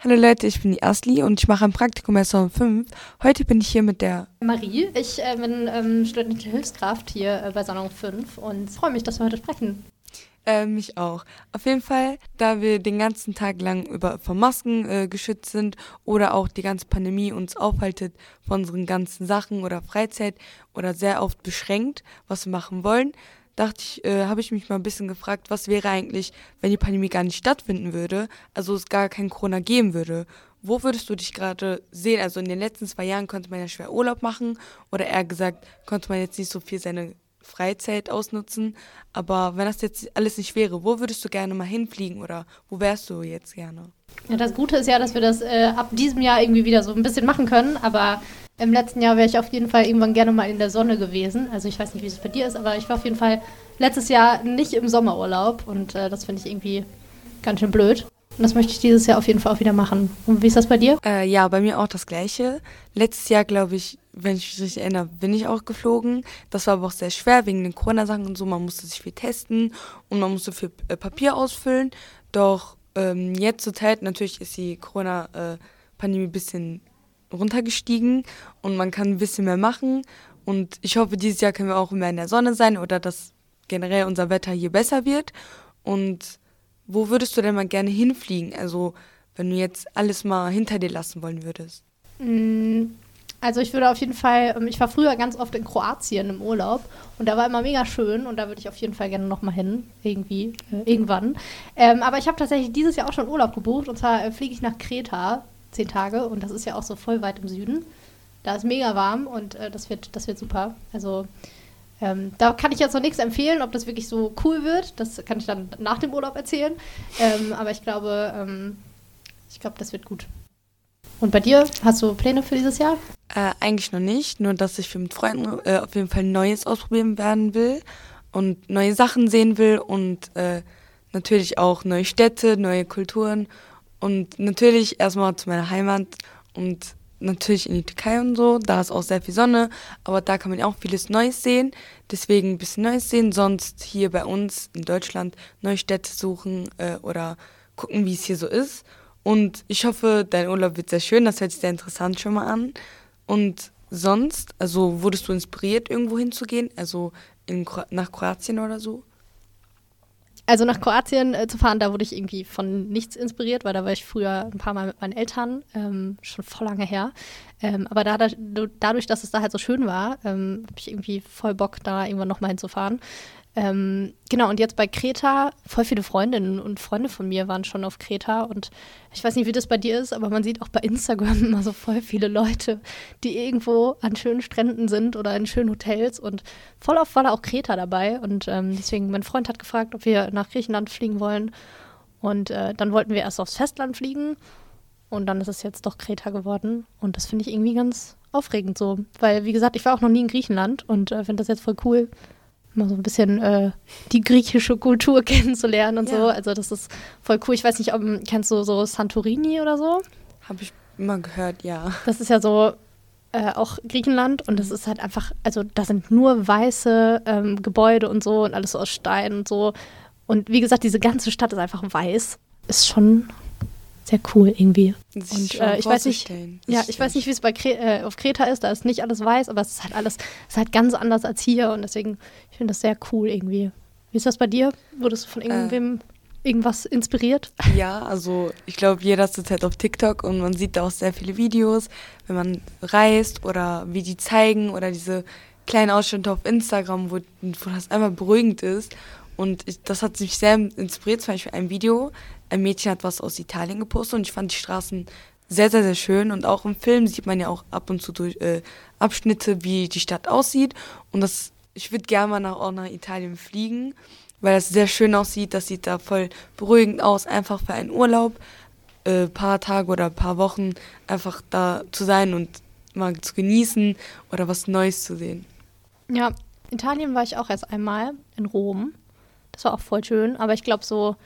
Hallo Leute, ich bin die Asli und ich mache ein Praktikum bei Saison 5. Heute bin ich hier mit der Marie. Ich äh, bin ähm, studentische Hilfskraft hier äh, bei Salon 5 und freue mich, dass wir heute sprechen. Äh, mich auch. Auf jeden Fall, da wir den ganzen Tag lang über von Masken äh, geschützt sind oder auch die ganze Pandemie uns aufhaltet von unseren ganzen Sachen oder Freizeit oder sehr oft beschränkt, was wir machen wollen, dachte ich, äh, habe ich mich mal ein bisschen gefragt, was wäre eigentlich, wenn die Pandemie gar nicht stattfinden würde, also es gar kein Corona geben würde. Wo würdest du dich gerade sehen? Also in den letzten zwei Jahren konnte man ja schwer Urlaub machen oder eher gesagt, konnte man jetzt nicht so viel seine Freizeit ausnutzen. Aber wenn das jetzt alles nicht wäre, wo würdest du gerne mal hinfliegen oder wo wärst du jetzt gerne? Ja, das Gute ist ja, dass wir das äh, ab diesem Jahr irgendwie wieder so ein bisschen machen können, aber im letzten Jahr wäre ich auf jeden Fall irgendwann gerne mal in der Sonne gewesen. Also ich weiß nicht, wie es bei dir ist, aber ich war auf jeden Fall letztes Jahr nicht im Sommerurlaub und äh, das finde ich irgendwie ganz schön blöd. Und das möchte ich dieses Jahr auf jeden Fall auch wieder machen. Und wie ist das bei dir? Äh, ja, bei mir auch das Gleiche. Letztes Jahr, glaube ich, wenn ich mich richtig erinnere, bin ich auch geflogen. Das war aber auch sehr schwer wegen den Corona-Sachen und so. Man musste sich viel testen und man musste viel äh, Papier ausfüllen. Doch ähm, jetzt zur Zeit, natürlich ist die Corona-Pandemie ein bisschen runtergestiegen und man kann ein bisschen mehr machen. Und ich hoffe, dieses Jahr können wir auch mehr in der Sonne sein oder dass generell unser Wetter hier besser wird. Und wo würdest du denn mal gerne hinfliegen? Also, wenn du jetzt alles mal hinter dir lassen wollen würdest. Mm, also ich würde auf jeden Fall, ähm, ich war früher ganz oft in Kroatien im Urlaub und da war immer mega schön und da würde ich auf jeden Fall gerne nochmal hin, irgendwie, äh, irgendwann. Ähm, aber ich habe tatsächlich dieses Jahr auch schon Urlaub gebucht und zwar äh, fliege ich nach Kreta zehn Tage und das ist ja auch so voll weit im Süden. Da ist mega warm und äh, das, wird, das wird super. Also ähm, da kann ich jetzt noch nichts empfehlen, ob das wirklich so cool wird. Das kann ich dann nach dem Urlaub erzählen. Ähm, aber ich glaube, ähm, ich glaube, das wird gut. Und bei dir, hast du Pläne für dieses Jahr? Äh, eigentlich noch nicht, nur dass ich mit Freunden äh, auf jeden Fall Neues ausprobieren werden will und neue Sachen sehen will und äh, natürlich auch neue Städte, neue Kulturen und natürlich erstmal zu meiner Heimat und natürlich in die Türkei und so. Da ist auch sehr viel Sonne, aber da kann man auch vieles Neues sehen. Deswegen ein bisschen Neues sehen. Sonst hier bei uns in Deutschland neue Städte suchen äh, oder gucken, wie es hier so ist. Und ich hoffe, dein Urlaub wird sehr schön. Das hört sich sehr interessant schon mal an. Und sonst, also wurdest du inspiriert, irgendwo hinzugehen? Also in, nach Kroatien oder so? Also nach Kroatien äh, zu fahren, da wurde ich irgendwie von nichts inspiriert, weil da war ich früher ein paar Mal mit meinen Eltern, ähm, schon voll lange her. Ähm, aber da, dadurch, dass es da halt so schön war, ähm, habe ich irgendwie voll Bock, da irgendwann nochmal hinzufahren. Ähm, genau, und jetzt bei Kreta, voll viele Freundinnen und Freunde von mir waren schon auf Kreta und ich weiß nicht, wie das bei dir ist, aber man sieht auch bei Instagram immer so voll viele Leute, die irgendwo an schönen Stränden sind oder in schönen Hotels und voll oft war da auch Kreta dabei und ähm, deswegen, mein Freund hat gefragt, ob wir nach Griechenland fliegen wollen und äh, dann wollten wir erst aufs Festland fliegen und dann ist es jetzt doch Kreta geworden und das finde ich irgendwie ganz aufregend so, weil wie gesagt, ich war auch noch nie in Griechenland und äh, finde das jetzt voll cool mal so ein bisschen äh, die griechische Kultur kennenzulernen und ja. so. Also das ist voll cool. Ich weiß nicht, ob kennst du so Santorini oder so? Habe ich immer gehört, ja. Das ist ja so äh, auch Griechenland und das ist halt einfach, also da sind nur weiße ähm, Gebäude und so und alles so aus Stein und so. Und wie gesagt, diese ganze Stadt ist einfach weiß. Ist schon sehr cool irgendwie. Und äh, ich weiß nicht, ja, ich weiß nicht, wie es bei Kre äh, auf Kreta ist. Da ist nicht alles weiß, aber es ist halt alles, es ist halt ganz anders als hier und deswegen ich finde das sehr cool irgendwie. Wie ist das bei dir? Wurdest du von irgendwem äh, irgendwas inspiriert? Ja, also ich glaube, jeder ist jetzt halt auf TikTok und man sieht da auch sehr viele Videos, wenn man reist oder wie die zeigen oder diese kleinen Ausschnitte auf Instagram, wo, wo das einfach beruhigend ist. Und ich, das hat mich sehr inspiriert, zum Beispiel ein Video, ein Mädchen hat was aus Italien gepostet und ich fand die Straßen sehr, sehr, sehr schön. Und auch im Film sieht man ja auch ab und zu durch äh, Abschnitte, wie die Stadt aussieht. Und das, ich würde gerne mal nach, auch nach Italien fliegen, weil das sehr schön aussieht. Das sieht da voll beruhigend aus, einfach für einen Urlaub, äh, paar Tage oder paar Wochen einfach da zu sein und mal zu genießen oder was Neues zu sehen. Ja, Italien war ich auch erst einmal in Rom. Das war auch voll schön, aber ich glaube so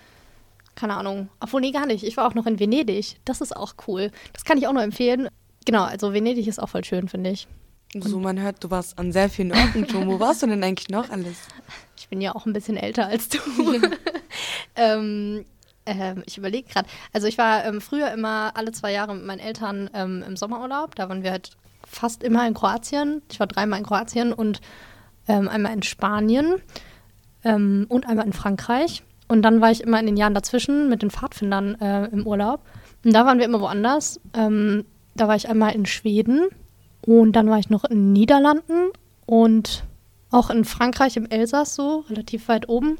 keine Ahnung. Obwohl, nee, gar nicht. Ich war auch noch in Venedig. Das ist auch cool. Das kann ich auch nur empfehlen. Genau, also Venedig ist auch voll schön, finde ich. Und so, man hört, du warst an sehr vielen Orten schon. Wo warst du denn eigentlich noch alles? Ich bin ja auch ein bisschen älter als du. ähm, Ähm, ich überlege gerade. Also ich war ähm, früher immer alle zwei Jahre mit meinen Eltern ähm, im Sommerurlaub. Da waren wir halt fast immer in Kroatien. Ich war dreimal in Kroatien und ähm, einmal in Spanien ähm, und einmal in Frankreich. Und dann war ich immer in den Jahren dazwischen mit den Pfadfindern äh, im Urlaub. Und da waren wir immer woanders. Ähm, da war ich einmal in Schweden und dann war ich noch in den Niederlanden und auch in Frankreich im Elsass, so relativ weit oben.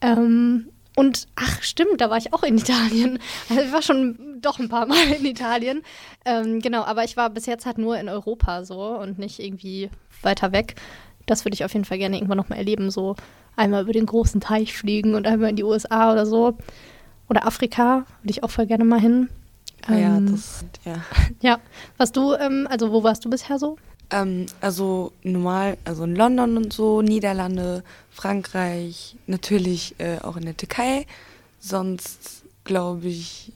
Ähm, und ach, stimmt, da war ich auch in Italien. Also ich war schon doch ein paar Mal in Italien. Ähm, genau, aber ich war bis jetzt halt nur in Europa so und nicht irgendwie weiter weg. Das würde ich auf jeden Fall gerne irgendwann nochmal erleben. So einmal über den großen Teich fliegen und einmal in die USA oder so. Oder Afrika, würde ich auch voll gerne mal hin. Ah ja, Ähm, das, ja. Ja, was du, ähm, also wo warst du bisher so? Ähm, also normal, also in London und so, Niederlande, Frankreich, natürlich äh, auch in der Türkei. Sonst glaube ich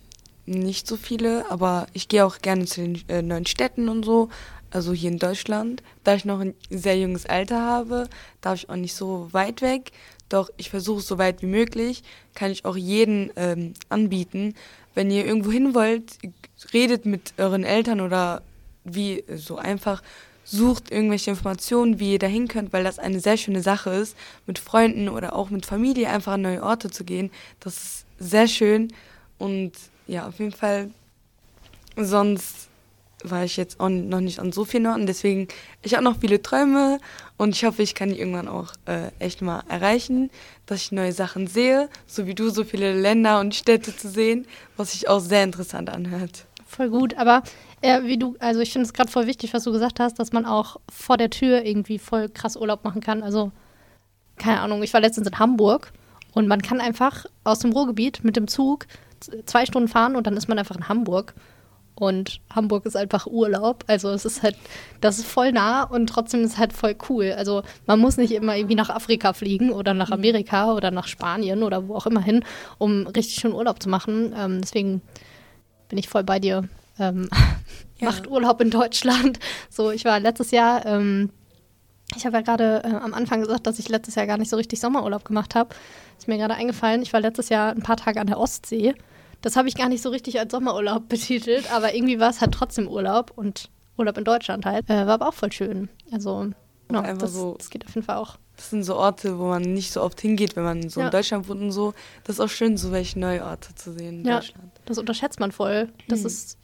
nicht so viele, aber ich gehe auch gerne zu den äh, neuen Städten und so. Also hier in Deutschland, da ich noch ein sehr junges Alter habe, darf ich auch nicht so weit weg. Doch ich versuche so weit wie möglich, kann ich auch jeden ähm, anbieten. Wenn ihr irgendwo hin wollt, redet mit euren Eltern oder wie so einfach sucht irgendwelche Informationen, wie ihr dahin könnt, weil das eine sehr schöne Sache ist, mit Freunden oder auch mit Familie einfach an neue Orte zu gehen. Das ist sehr schön und ja, auf jeden Fall. Sonst war ich jetzt auch noch nicht an so vielen Orten, deswegen ich habe noch viele Träume und ich hoffe, ich kann die irgendwann auch äh, echt mal erreichen, dass ich neue Sachen sehe, so wie du so viele Länder und Städte zu sehen, was sich auch sehr interessant anhört. Voll gut, aber äh, wie du, also ich finde es gerade voll wichtig, was du gesagt hast, dass man auch vor der Tür irgendwie voll krass Urlaub machen kann. Also, keine Ahnung, ich war letztens in Hamburg und man kann einfach aus dem Ruhrgebiet mit dem Zug zwei Stunden fahren und dann ist man einfach in Hamburg. Und Hamburg ist einfach Urlaub. Also es ist halt, das ist voll nah und trotzdem ist es halt voll cool. Also man muss nicht immer irgendwie nach Afrika fliegen oder nach Amerika oder nach Spanien oder wo auch immer hin, um richtig schön Urlaub zu machen. Ähm, deswegen bin ich voll bei dir. Ähm, Ja. Macht Urlaub in Deutschland. So, ich war letztes Jahr, ähm, ich habe ja gerade äh, am Anfang gesagt, dass ich letztes Jahr gar nicht so richtig Sommerurlaub gemacht habe. Ist mir gerade eingefallen, ich war letztes Jahr ein paar Tage an der Ostsee. Das habe ich gar nicht so richtig als Sommerurlaub betitelt, aber irgendwie war es halt trotzdem Urlaub und Urlaub in Deutschland halt. Äh, war aber auch voll schön. Also, einfach das, so- das geht auf jeden Fall auch. Das sind so Orte, wo man nicht so oft hingeht, wenn man so Ja. in Deutschland wohnt und so. Das ist auch schön, so welche neue Orte zu sehen in Ja. Deutschland. Das unterschätzt man voll, dass Hm. es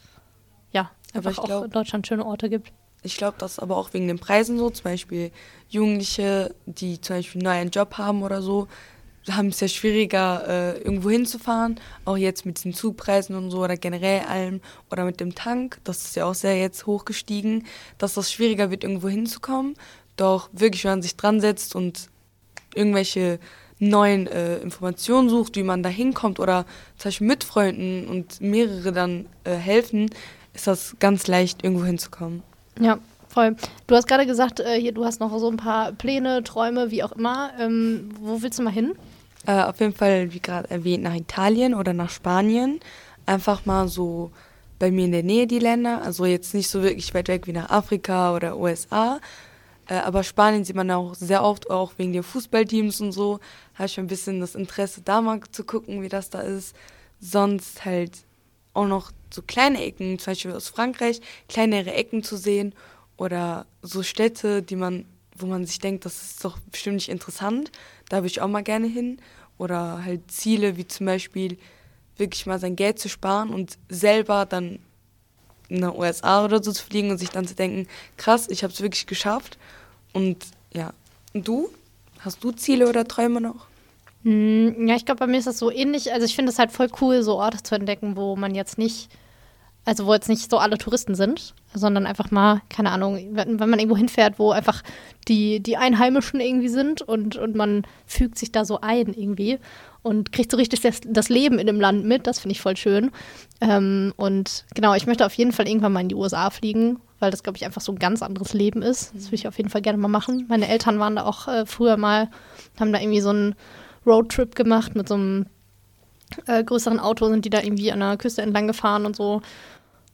ja Aber ich auch glaub- in Deutschland schöne Orte gibt. Ich glaube, das ist aber auch wegen den Preisen so. Zum Beispiel Jugendliche, die zum Beispiel neu einen Job haben oder so, haben es ja schwieriger, äh, irgendwo hinzufahren. Auch jetzt mit den Zugpreisen und so oder generell allem. Oder mit dem Tank. Das ist ja auch sehr jetzt hochgestiegen, dass das schwieriger wird, irgendwo hinzukommen. Doch wirklich, wenn man sich dran setzt und irgendwelche neuen äh, Informationen sucht, wie man da hinkommt oder zum Beispiel mit Freunden und mehrere dann äh, helfen, ist das ganz leicht, irgendwo hinzukommen. Ja, voll. Du hast gerade gesagt, äh, hier, du hast noch so ein paar Pläne, Träume, wie auch immer. Ähm, wo willst du mal hin? Äh, auf jeden Fall, wie gerade erwähnt, nach Italien oder nach Spanien. Einfach mal so bei mir in der Nähe die Länder. Also jetzt nicht so wirklich weit weg wie nach Afrika oder USA. Äh, aber Spanien sieht man auch sehr oft, auch wegen den Fußballteams und so. Habe ich ein bisschen das Interesse, da mal zu gucken, wie das da ist. Sonst halt auch noch so kleine Ecken, zum Beispiel aus Frankreich, kleinere Ecken zu sehen oder so Städte, die man, wo man sich denkt, das ist doch bestimmt nicht interessant. Da würde ich auch mal gerne hin. Oder halt Ziele wie zum Beispiel wirklich mal sein Geld zu sparen und selber dann in der USA oder so zu fliegen und sich dann zu denken, krass, ich habe es wirklich geschafft. Und ja, und du? Hast du Ziele oder Träume noch? Hm, ja, ich glaube, bei mir ist das so ähnlich. Also ich finde es halt voll cool, so Orte zu entdecken, wo man jetzt nicht, also wo jetzt nicht so alle Touristen sind, sondern einfach mal, keine Ahnung, wenn, wenn man irgendwo hinfährt, wo einfach die, die Einheimischen irgendwie sind und, und man fügt sich da so ein irgendwie und kriegt so richtig das, das Leben in dem Land mit. Das finde ich voll schön. Ähm, und genau, ich möchte auf jeden Fall irgendwann mal in die USA fliegen, weil das, glaube ich, einfach so ein ganz anderes Leben ist. Das würde ich auf jeden Fall gerne mal machen. Meine Eltern waren da auch äh, früher mal, haben da irgendwie so einen Roadtrip gemacht mit so einem äh, größeren Auto, sind die da irgendwie an der Küste entlang gefahren und so.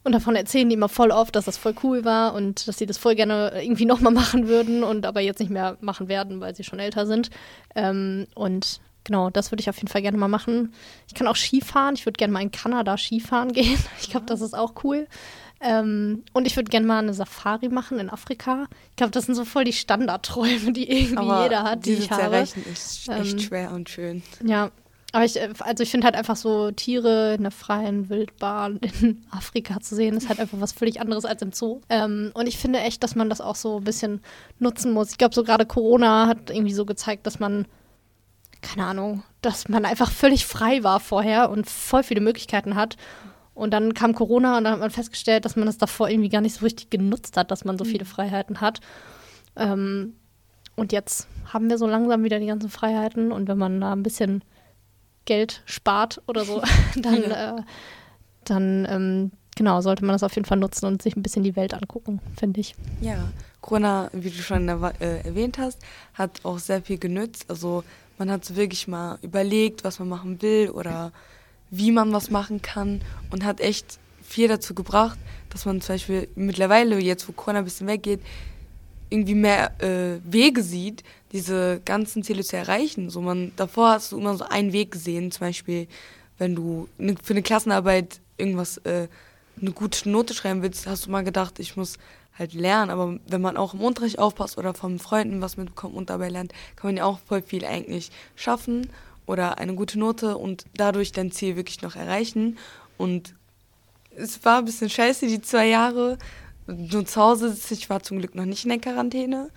Und davon erzählen die immer voll oft, dass das voll cool war und dass sie das voll gerne irgendwie nochmal machen würden und aber jetzt nicht mehr machen werden, weil sie schon älter sind. Ähm, und genau, das würde ich auf jeden Fall gerne mal machen. Ich kann auch Skifahren. Ich würde gerne mal in Kanada Skifahren gehen. Ich glaube, das ist auch cool. Ähm, und ich würde gerne mal eine Safari machen in Afrika. Ich glaube, das sind so voll die Standardträume, die irgendwie Aber jeder hat, die ich habe. Erreichen ist echt ähm, schwer und schön. Ja, aber ich, also ich finde halt einfach so Tiere in der freien Wildbahn in Afrika zu sehen, ist halt einfach was völlig anderes als im Zoo. Ähm, und ich finde echt, dass man das auch so ein bisschen nutzen muss. Ich glaube, so gerade Corona hat irgendwie so gezeigt, dass man, keine Ahnung, dass man einfach völlig frei war vorher und voll viele Möglichkeiten hat. Und dann kam Corona und dann hat man festgestellt, dass man das davor irgendwie gar nicht so richtig genutzt hat, dass man so viele mhm. Freiheiten hat. Ähm, und jetzt haben wir so langsam wieder die ganzen Freiheiten. Und wenn man da ein bisschen Geld spart oder so, dann, ja. äh, dann ähm, genau, sollte man das auf jeden Fall nutzen und sich ein bisschen die Welt angucken, finde ich. Ja, Corona, wie du schon äh, erwähnt hast, hat auch sehr viel genützt. Also man hat so wirklich mal überlegt, was man machen will oder wie man was machen kann und hat echt viel dazu gebracht, dass man zum Beispiel mittlerweile, jetzt wo Corona ein bisschen weggeht, irgendwie mehr äh, Wege sieht, diese ganzen Ziele zu erreichen. So man, davor hast du immer so einen Weg gesehen, zum Beispiel, wenn du ne, für eine Klassenarbeit irgendwas, äh, eine gute Note schreiben willst, hast du mal gedacht, ich muss halt lernen. Aber wenn man auch im Unterricht aufpasst oder von Freunden was mitbekommt und dabei lernt, kann man ja auch voll viel eigentlich schaffen oder eine gute Note und dadurch dein Ziel wirklich noch erreichen. Und es war ein bisschen scheiße, die zwei Jahre nur zu Hause sitzen. Ich war zum Glück noch nicht in der Quarantäne,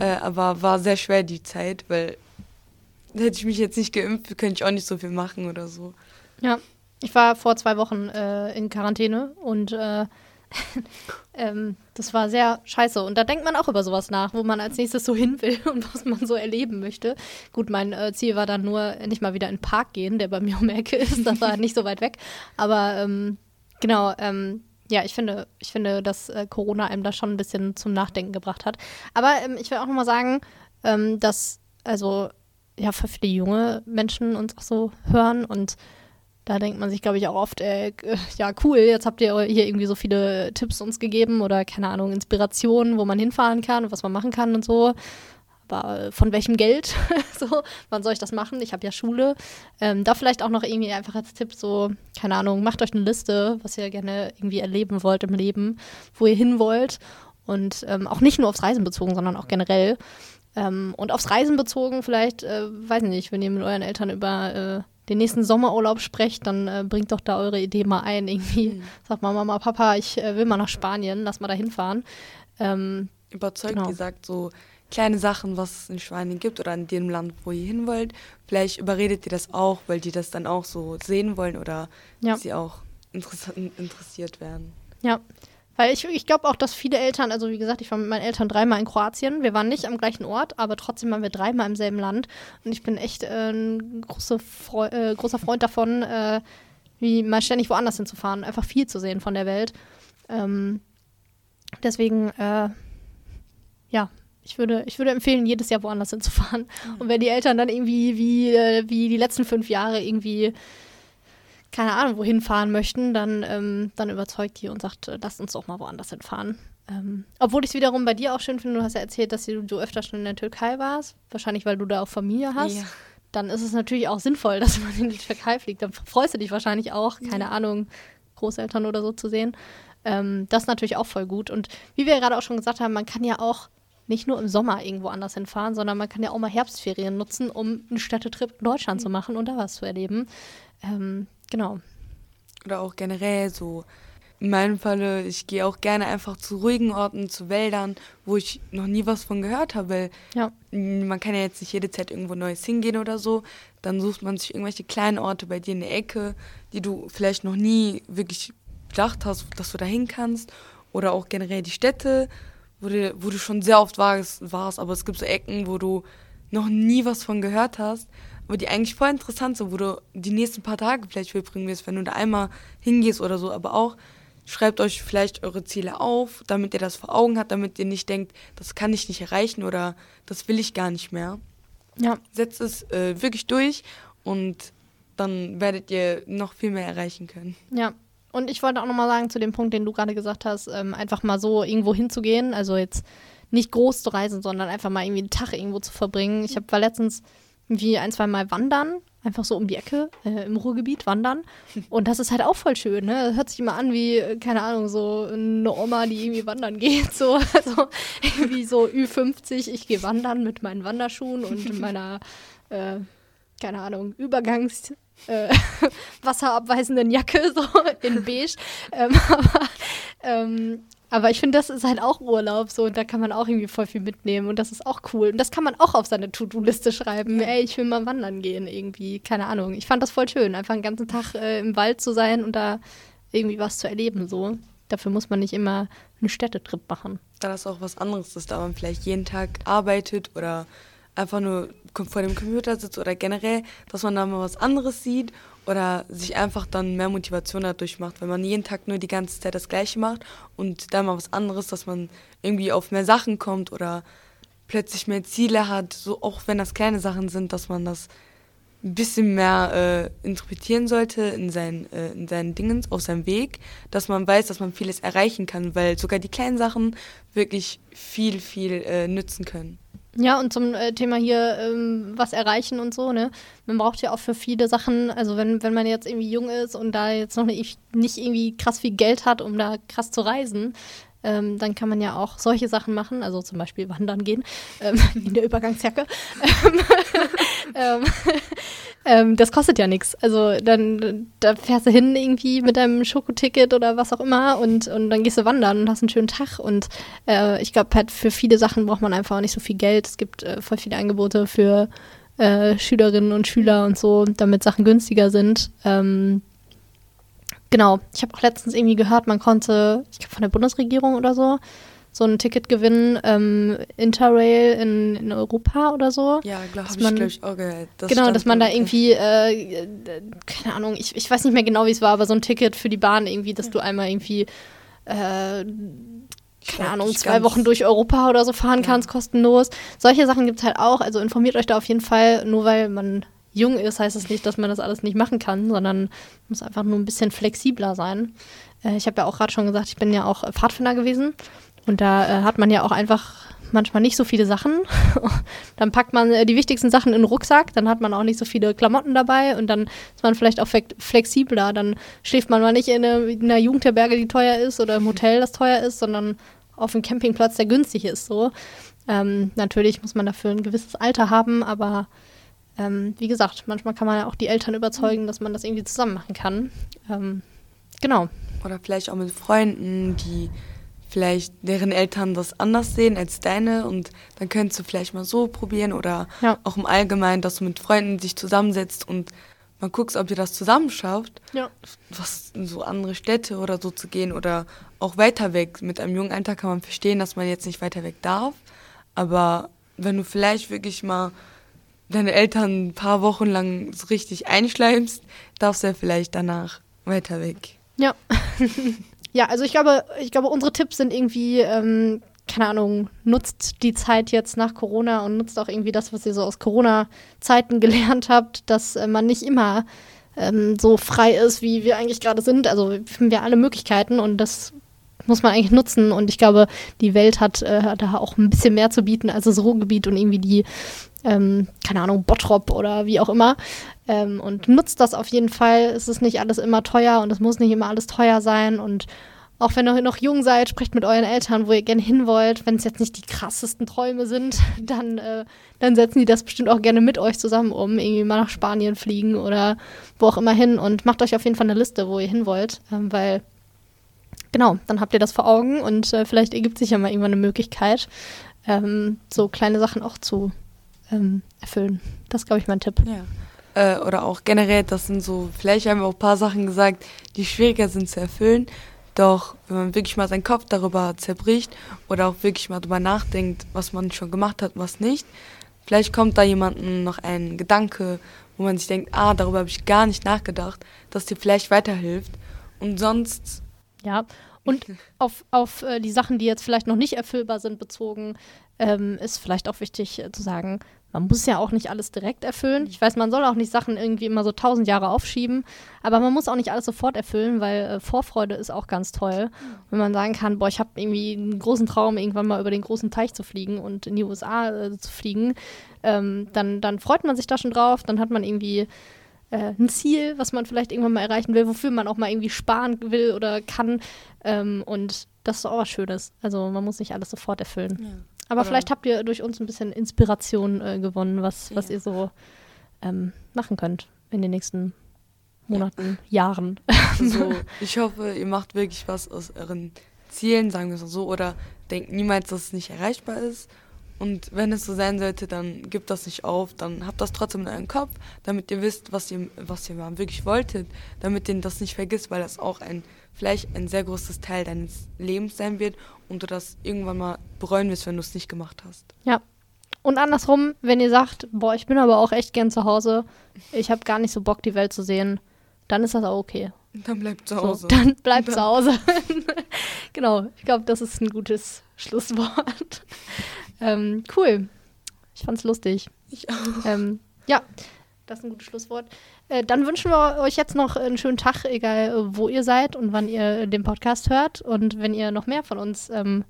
äh, aber war sehr schwer die Zeit, weil hätte ich mich jetzt nicht geimpft, könnte ich auch nicht so viel machen oder so. Ja, ich war vor zwei Wochen äh, in Quarantäne und äh, ähm, das war sehr scheiße. Und da denkt man auch über sowas nach, wo man als nächstes so hin will und was man so erleben möchte. Gut, mein äh, Ziel war dann nur, endlich mal wieder in den Park gehen, der bei mir um die Ecke ist. Das war nicht so weit weg. Aber ähm, genau, ähm, ja, ich finde, ich finde, dass äh, Corona einem da schon ein bisschen zum Nachdenken gebracht hat. Aber ähm, ich will auch nochmal sagen, ähm, dass, also, ja, für viele junge Menschen uns auch so hören und da denkt man sich, glaube ich, auch oft, äh, ja, cool, jetzt habt ihr hier irgendwie so viele Tipps uns gegeben oder, keine Ahnung, Inspirationen, wo man hinfahren kann und was man machen kann und so. Aber von welchem Geld? so, wann soll ich das machen? Ich habe ja Schule. Ähm, da vielleicht auch noch irgendwie einfach als Tipp so, keine Ahnung, macht euch eine Liste, was ihr gerne irgendwie erleben wollt im Leben, wo ihr hin wollt. Und ähm, auch nicht nur aufs Reisen bezogen, sondern auch generell. Ähm, und aufs Reisen bezogen vielleicht, äh, weiß ich nicht, wenn ihr mit euren Eltern über äh, den nächsten Sommerurlaub sprecht, dann äh, bringt doch da eure Idee mal ein. Irgendwie mhm. sagt mal, Mama, Papa, ich äh, will mal nach Spanien, lass mal da hinfahren. Ähm, Überzeugt genau. gesagt, so kleine Sachen, was es in Spanien gibt oder in dem Land, wo ihr hin wollt. Vielleicht überredet ihr das auch, weil die das dann auch so sehen wollen oder ja. sie auch interessiert werden. Ja, weil ich, ich glaube auch, dass viele Eltern, also wie gesagt, ich war mit meinen Eltern dreimal in Kroatien. Wir waren nicht am gleichen Ort, aber trotzdem waren wir dreimal im selben Land. Und ich bin echt äh, ein große Freu äh, großer Freund davon, äh, wie mal ständig woanders hinzufahren, einfach viel zu sehen von der Welt. Ähm, deswegen, äh, ja, ich würde, ich würde empfehlen, jedes Jahr woanders hinzufahren. Mhm. Und wenn die Eltern dann irgendwie wie, äh, wie die letzten fünf Jahre irgendwie keine Ahnung, wohin fahren möchten, dann, ähm, dann überzeugt die und sagt, äh, lasst uns doch mal woanders hinfahren. Ähm, obwohl ich es wiederum bei dir auch schön finde, du hast ja erzählt, dass du, du öfter schon in der Türkei warst, wahrscheinlich weil du da auch Familie hast. Ja. Dann ist es natürlich auch sinnvoll, dass man in die Türkei fliegt. Dann freust du dich wahrscheinlich auch, keine ja. Ahnung, Großeltern oder so zu sehen. Ähm, das ist natürlich auch voll gut. Und wie wir ja gerade auch schon gesagt haben, man kann ja auch nicht nur im Sommer irgendwo anders hinfahren, sondern man kann ja auch mal Herbstferien nutzen, um einen Städtetrip in Deutschland mhm. zu machen und da was zu erleben. Ähm, Genau. Oder auch generell so. In meinem Falle, ich gehe auch gerne einfach zu ruhigen Orten, zu Wäldern, wo ich noch nie was von gehört habe. Weil ja. man kann ja jetzt nicht jede Zeit irgendwo Neues hingehen oder so. Dann sucht man sich irgendwelche kleinen Orte bei dir in der Ecke, die du vielleicht noch nie wirklich gedacht hast, dass du da hin kannst. Oder auch generell die Städte, wo du, wo du schon sehr oft warst, warst, aber es gibt so Ecken, wo du noch nie was von gehört hast aber die eigentlich voll interessant sind, wo du die nächsten paar Tage vielleicht verbringen wirst, wenn du da einmal hingehst oder so. Aber auch schreibt euch vielleicht eure Ziele auf, damit ihr das vor Augen habt, damit ihr nicht denkt, das kann ich nicht erreichen oder das will ich gar nicht mehr. Ja. Setzt es äh, wirklich durch und dann werdet ihr noch viel mehr erreichen können. Ja. Und ich wollte auch nochmal sagen zu dem Punkt, den du gerade gesagt hast, ähm, einfach mal so irgendwo hinzugehen. Also jetzt nicht groß zu reisen, sondern einfach mal irgendwie einen Tag irgendwo zu verbringen. Ich hab, war letztens wie ein, zwei Mal wandern, einfach so um die Ecke äh, im Ruhrgebiet wandern. Und das ist halt auch voll schön, ne? Hört sich immer an wie, keine Ahnung, so eine Oma, die irgendwie wandern geht. So, also irgendwie so Ü50, ich gehe wandern mit meinen Wanderschuhen und meiner, äh, keine Ahnung, Übergangs- äh, wasserabweisenden Jacke, so in beige. Ähm, aber ähm, aber ich finde, das ist halt auch Urlaub so und da kann man auch irgendwie voll viel mitnehmen und das ist auch cool. Und das kann man auch auf seine To-Do-Liste schreiben. Ey, ich will mal wandern gehen irgendwie. Keine Ahnung. Ich fand das voll schön, einfach einen ganzen Tag äh, im Wald zu sein und da irgendwie was zu erleben so. Dafür muss man nicht immer einen Städtetrip machen. Da ist auch was anderes, dass da man vielleicht jeden Tag arbeitet oder einfach nur vor dem Computer sitzt oder generell, dass man da mal was anderes sieht oder sich einfach dann mehr Motivation dadurch macht, wenn man jeden Tag nur die ganze Zeit das Gleiche macht und dann mal was anderes, dass man irgendwie auf mehr Sachen kommt oder plötzlich mehr Ziele hat, so auch wenn das kleine Sachen sind, dass man das ein bisschen mehr äh, interpretieren sollte in, sein, äh, in seinen Dingen, auf seinem Weg, dass man weiß, dass man vieles erreichen kann, weil sogar die kleinen Sachen wirklich viel, viel äh, nützen können. Ja, und zum äh, Thema hier ähm, was erreichen und so, ne? Man braucht ja auch für viele Sachen, also wenn, wenn man jetzt irgendwie jung ist und da jetzt noch nicht, nicht irgendwie krass viel Geld hat, um da krass zu reisen, ähm, dann kann man ja auch solche Sachen machen, also zum Beispiel wandern gehen, ähm, in der Übergangsjacke. ähm, ähm, das kostet ja nichts. Also dann da fährst du hin irgendwie mit deinem Schokoticket oder was auch immer und, und dann gehst du wandern und hast einen schönen Tag. Und äh, ich glaube, halt für viele Sachen braucht man einfach auch nicht so viel Geld. Es gibt äh, voll viele Angebote für äh, Schülerinnen und Schüler und so, damit Sachen günstiger sind. Ähm, genau, ich habe auch letztens irgendwie gehört, man konnte, ich glaube von der Bundesregierung oder so, so ein Ticket gewinnen, ähm, Interrail in, in Europa oder so. Ja, glaube ich, glaub ich auch gehört. Das genau, dass man da irgendwie, äh, keine Ahnung, ich, ich weiß nicht mehr genau, wie es war, aber so ein Ticket für die Bahn irgendwie, dass du einmal irgendwie, äh, keine Ahnung, zwei Wochen durch Europa oder so fahren ja. kannst, kostenlos. Solche Sachen gibt es halt auch. Also informiert euch da auf jeden Fall, nur weil man jung ist, heißt das nicht, dass man das alles nicht machen kann, sondern muss einfach nur ein bisschen flexibler sein. Äh, ich habe ja auch gerade schon gesagt, ich bin ja auch Pfadfinder gewesen. Und da äh, hat man ja auch einfach manchmal nicht so viele Sachen. dann packt man äh, die wichtigsten Sachen in den Rucksack, dann hat man auch nicht so viele Klamotten dabei und dann ist man vielleicht auch flexibler. Dann schläft man mal nicht in, eine, in einer Jugendherberge, die teuer ist oder im Hotel, das teuer ist, sondern auf einem Campingplatz, der günstig ist. So. Ähm, natürlich muss man dafür ein gewisses Alter haben, aber ähm, wie gesagt, manchmal kann man ja auch die Eltern überzeugen, dass man das irgendwie zusammen machen kann. Ähm, genau. Oder vielleicht auch mit Freunden, die vielleicht deren Eltern das anders sehen als deine und dann könntest du vielleicht mal so probieren oder ja. auch im Allgemeinen, dass du mit Freunden sich zusammensetzt und mal guckst, ob ihr das zusammen schafft, ja. was in so andere Städte oder so zu gehen oder auch weiter weg. Mit einem jungen Alter kann man verstehen, dass man jetzt nicht weiter weg darf, aber wenn du vielleicht wirklich mal deine Eltern ein paar Wochen lang so richtig einschleimst, darfst du ja vielleicht danach weiter weg. Ja. Ja, also ich glaube, ich glaube, unsere Tipps sind irgendwie, ähm, keine Ahnung, nutzt die Zeit jetzt nach Corona und nutzt auch irgendwie das, was ihr so aus Corona-Zeiten gelernt habt, dass äh, man nicht immer ähm, so frei ist, wie wir eigentlich gerade sind. Also haben wir alle Möglichkeiten und das muss man eigentlich nutzen. Und ich glaube, die Welt hat, äh, da auch ein bisschen mehr zu bieten als das Ruhrgebiet und irgendwie die, ähm, keine Ahnung, Bottrop oder wie auch immer. Ähm, und nutzt das auf jeden Fall. Es ist nicht alles immer teuer und es muss nicht immer alles teuer sein. Und auch wenn ihr noch jung seid, sprecht mit euren Eltern, wo ihr gerne hin wollt. Wenn es jetzt nicht die krassesten Träume sind, dann, äh, dann setzen die das bestimmt auch gerne mit euch zusammen um. Irgendwie mal nach Spanien fliegen oder wo auch immer hin. Und macht euch auf jeden Fall eine Liste, wo ihr hin wollt. Ähm, weil, genau, dann habt ihr das vor Augen und äh, vielleicht ergibt sich ja mal irgendwann eine Möglichkeit, ähm, so kleine Sachen auch zu ähm, erfüllen. Das ist, glaube ich, mein Tipp. Ja äh, oder auch generell, das sind so, vielleicht haben wir auch ein paar Sachen gesagt, die schwieriger sind zu erfüllen. Doch wenn man wirklich mal seinen Kopf darüber zerbricht oder auch wirklich mal darüber nachdenkt, was man schon gemacht hat, was nicht, vielleicht kommt da jemandem noch ein Gedanke, wo man sich denkt, ah, darüber habe ich gar nicht nachgedacht, dass dir vielleicht weiterhilft. Und sonst. Ja, Und auf, auf äh, die Sachen, die jetzt vielleicht noch nicht erfüllbar sind, bezogen, ähm, ist vielleicht auch wichtig äh, zu sagen, man muss ja auch nicht alles direkt erfüllen. Ich weiß, man soll auch nicht Sachen irgendwie immer so tausend Jahre aufschieben, aber man muss auch nicht alles sofort erfüllen, weil äh, Vorfreude ist auch ganz toll. Wenn man sagen kann, boah, ich habe irgendwie einen großen Traum, irgendwann mal über den großen Teich zu fliegen und in die USA äh, zu fliegen, ähm, dann, dann freut man sich da schon drauf, dann hat man irgendwie äh, ein Ziel, was man vielleicht irgendwann mal erreichen will, wofür man auch mal irgendwie sparen will oder kann. Ähm, und das ist auch was Schönes. Also man muss nicht alles sofort erfüllen. Ja. Aber Oder- vielleicht habt ihr durch uns ein bisschen Inspiration äh, gewonnen, was, was Ja. ihr so ähm, machen könnt in den nächsten Monaten, Jahren. Also, ich hoffe, ihr macht wirklich was aus euren Zielen, sagen wir es so, oder denkt niemals, dass es nicht erreichbar ist. Und wenn es so sein sollte, dann gebt das nicht auf, dann habt das trotzdem in eurem Kopf, damit ihr wisst, was ihr, was ihr mal wirklich wolltet, damit ihr das nicht vergisst, weil das auch ein, vielleicht ein sehr großes Teil deines Lebens sein wird und du das irgendwann mal bereuen wirst, wenn du es nicht gemacht hast. Ja. Und andersrum, wenn ihr sagt, boah, ich bin aber auch echt gern zu Hause, ich habe gar nicht so Bock, die Welt zu sehen, dann ist das auch okay. Dann bleibt zu So, Hause. dann bleibt Dann- zu Hause. genau, ich glaube, das ist ein gutes Schlusswort. Ähm, cool. Ich fand's lustig. ich auch. Ähm, ja, das ist ein gutes Schlusswort. Äh, dann wünschen wir euch jetzt noch einen schönen Tag, egal äh, wo ihr seid und wann ihr den Podcast hört. Und wenn ihr noch mehr von uns ähm,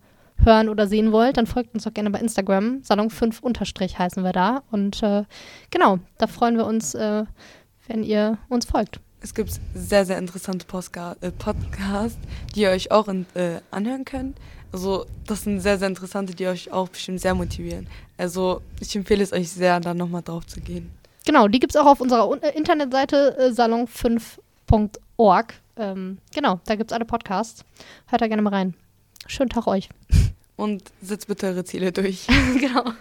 hören oder sehen wollt, dann folgt uns doch gerne bei Instagram. Salon 5 unterstrich heißen wir da. Und äh, genau, da freuen wir uns, äh, wenn ihr uns folgt. Es gibt sehr, sehr interessante Postka äh, Podcasts, die ihr euch auch in, äh, anhören könnt. Also, das sind sehr, sehr interessante, die euch auch bestimmt sehr motivieren. Also, ich empfehle es euch sehr, da nochmal drauf zu gehen. Genau, die gibt es auch auf unserer Un- äh, Internetseite äh, salon5.org. Ähm, genau, da gibt es alle Podcasts. Hört da gerne mal rein. Schönen Tag euch. Und setzt bitte eure Ziele durch. genau.